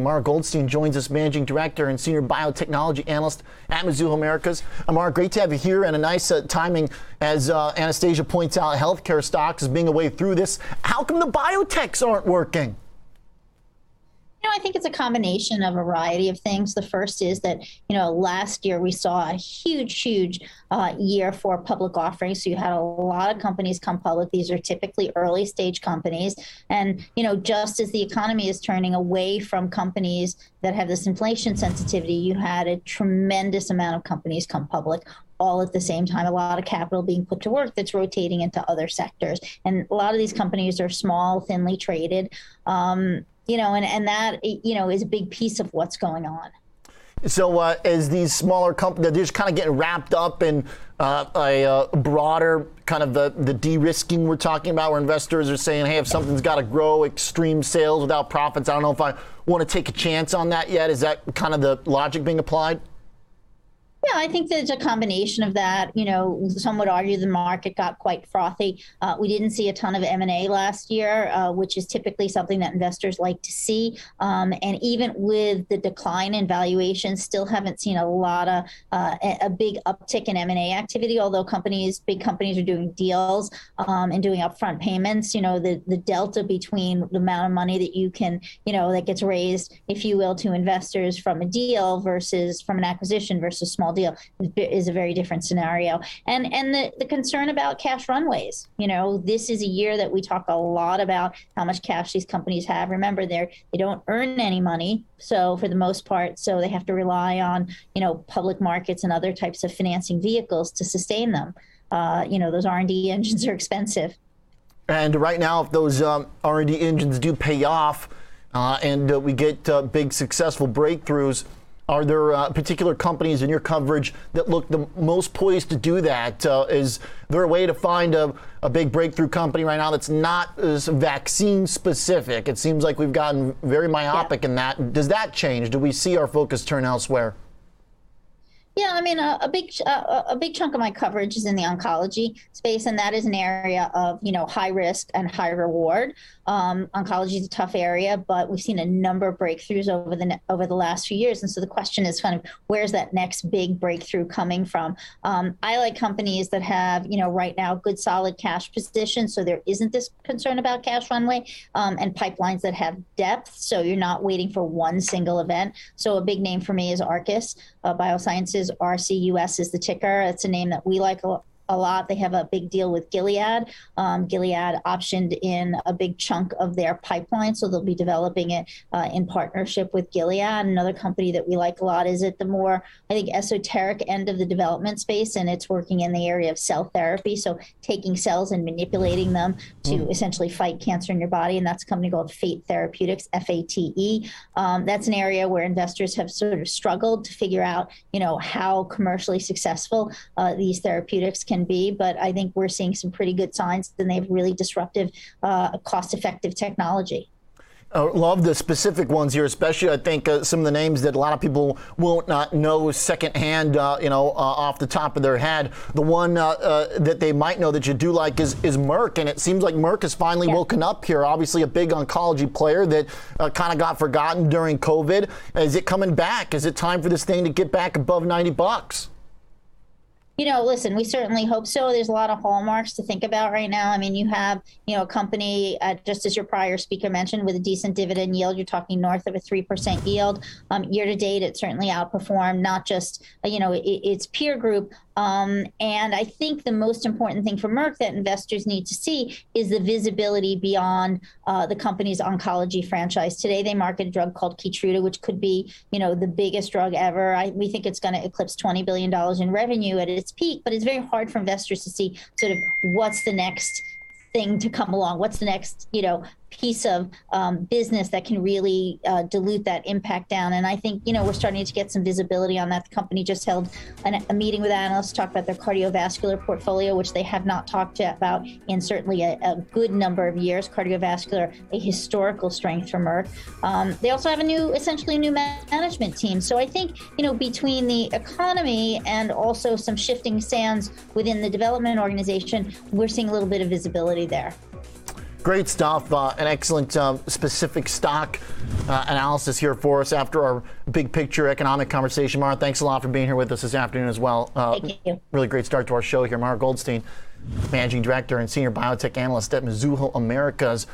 Mara Goldstein joins us, Managing Director and Senior Biotechnology Analyst at Mizuho Americas. Mara, great to have you here and a nice uh, timing as uh, Anastasia points out, healthcare stocks is being a way through this. How come the biotechs aren't working? I think it's a combination of a variety of things. The first is that, you know, last year we saw a huge, huge uh, year for public offerings. So you had a lot of companies come public. These are typically early stage companies. And, you know, just as the economy is turning away from companies that have this inflation sensitivity, you had a tremendous amount of companies come public all at the same time. A lot of capital being put to work that's rotating into other sectors. And a lot of these companies are small, thinly traded. Um, you know, and, and that, you know, is a big piece of what's going on. So, uh, as these smaller companies, they're just kind of getting wrapped up in uh, a uh, broader kind of the, the de risking we're talking about, where investors are saying, hey, if something's got to grow extreme sales without profits, I don't know if I want to take a chance on that yet. Is that kind of the logic being applied? Yeah, I think there's a combination of that. You know, some would argue the market got quite frothy. Uh, we didn't see a ton of M&A last year, uh, which is typically something that investors like to see. Um, and even with the decline in valuation, still haven't seen a lot of uh, a big uptick in M&A activity. Although companies, big companies, are doing deals um, and doing upfront payments. You know, the the delta between the amount of money that you can, you know, that gets raised, if you will, to investors from a deal versus from an acquisition versus small deal is a very different scenario. And and the, the concern about cash runways. You know, this is a year that we talk a lot about how much cash these companies have. Remember, they're they don't earn any money, so for the most part, so they have to rely on you know public markets and other types of financing vehicles to sustain them. Uh, you know, those R and D engines are expensive. And right now, if those um, R and D engines do pay off, uh, and uh, we get uh, big successful breakthroughs are there uh, particular companies in your coverage that look the most poised to do that? Uh, is there a way to find a, a big breakthrough company right now that's not vaccine specific? It seems like we've gotten very myopic yeah. in that. Does that change? Do we see our focus turn elsewhere? Yeah, I mean, a, a big a, a, big chunk of my coverage is in the oncology space, and that is an area of you know high risk and high reward. Um, oncology is a tough area, but we've seen a number of breakthroughs over the over the last few years, and so the question is kind of where's that next big breakthrough coming from? Um, I like companies that have you know right now good solid cash position, so there isn't this concern about cash runway, um, and pipelines that have depth, so you're not waiting for one single event. So a big name for me is Arcus uh, Biosciences is RCUS is the ticker. It's a name that we like a, a lot. They have a big deal with Gilead. Um, Gilead optioned in a big chunk of their pipeline, so they'll be developing it uh, in partnership with Gilead. Another company that we like a lot is at the more, I think, esoteric end of the development space, and it's working in the area of cell therapy. So taking cells and manipulating them to mm. essentially fight cancer in your body, and that's a company called Fate Therapeutics, F-A-T-E. Um, that's an area where investors have sort of struggled to figure out, you know, how commercially successful uh, these therapeutics can can be, but I think we're seeing some pretty good signs and they have really disruptive, uh, cost effective technology. Uh, love the specific ones here, especially I think uh, some of the names that a lot of people won't not know secondhand, uh, you know, uh, off the top of their head. The one uh, uh, that they might know that you do like is, is Merck, and it seems like Merck has finally yeah. woken up here. Obviously, a big oncology player that kind of got forgotten during COVID. Is it coming back? Is it time for this thing to get back above 90 bucks? You know, listen, we certainly hope so. There's a lot of hallmarks to think about right now. I mean, you have, you know, a company, uh, just as your prior speaker mentioned, with a decent dividend yield. You're talking north of a 3% yield. Um, year to date, it certainly outperformed not just, uh, you know, it, its peer group, um, and I think the most important thing for Merck that investors need to see is the visibility beyond uh, the company's oncology franchise. Today, they market a drug called Keytruda, which could be, you know, the biggest drug ever. I, we think it's going to eclipse $20 billion in revenue at its peak, but it's very hard for investors to see sort of what's the next thing to come along what's the next you know piece of um, business that can really uh, dilute that impact down. And I think, you know, we're starting to get some visibility on that. The company just held an, a meeting with analysts to talk about their cardiovascular portfolio, which they have not talked about in certainly a, a good number of years. Cardiovascular, a historical strength for Merck. Um, they also have a new, essentially a new management team. So I think, you know, between the economy and also some shifting sands within the development organization, we're seeing a little bit of visibility there. Great stuff. Uh, an excellent um, specific stock uh, analysis here for us after our big picture economic conversation. Mara, thanks a lot for being here with us this afternoon as well. Uh, Thank you. Really great start to our show here. Mara Goldstein, Managing Director and Senior Biotech Analyst at Mizuho Americas.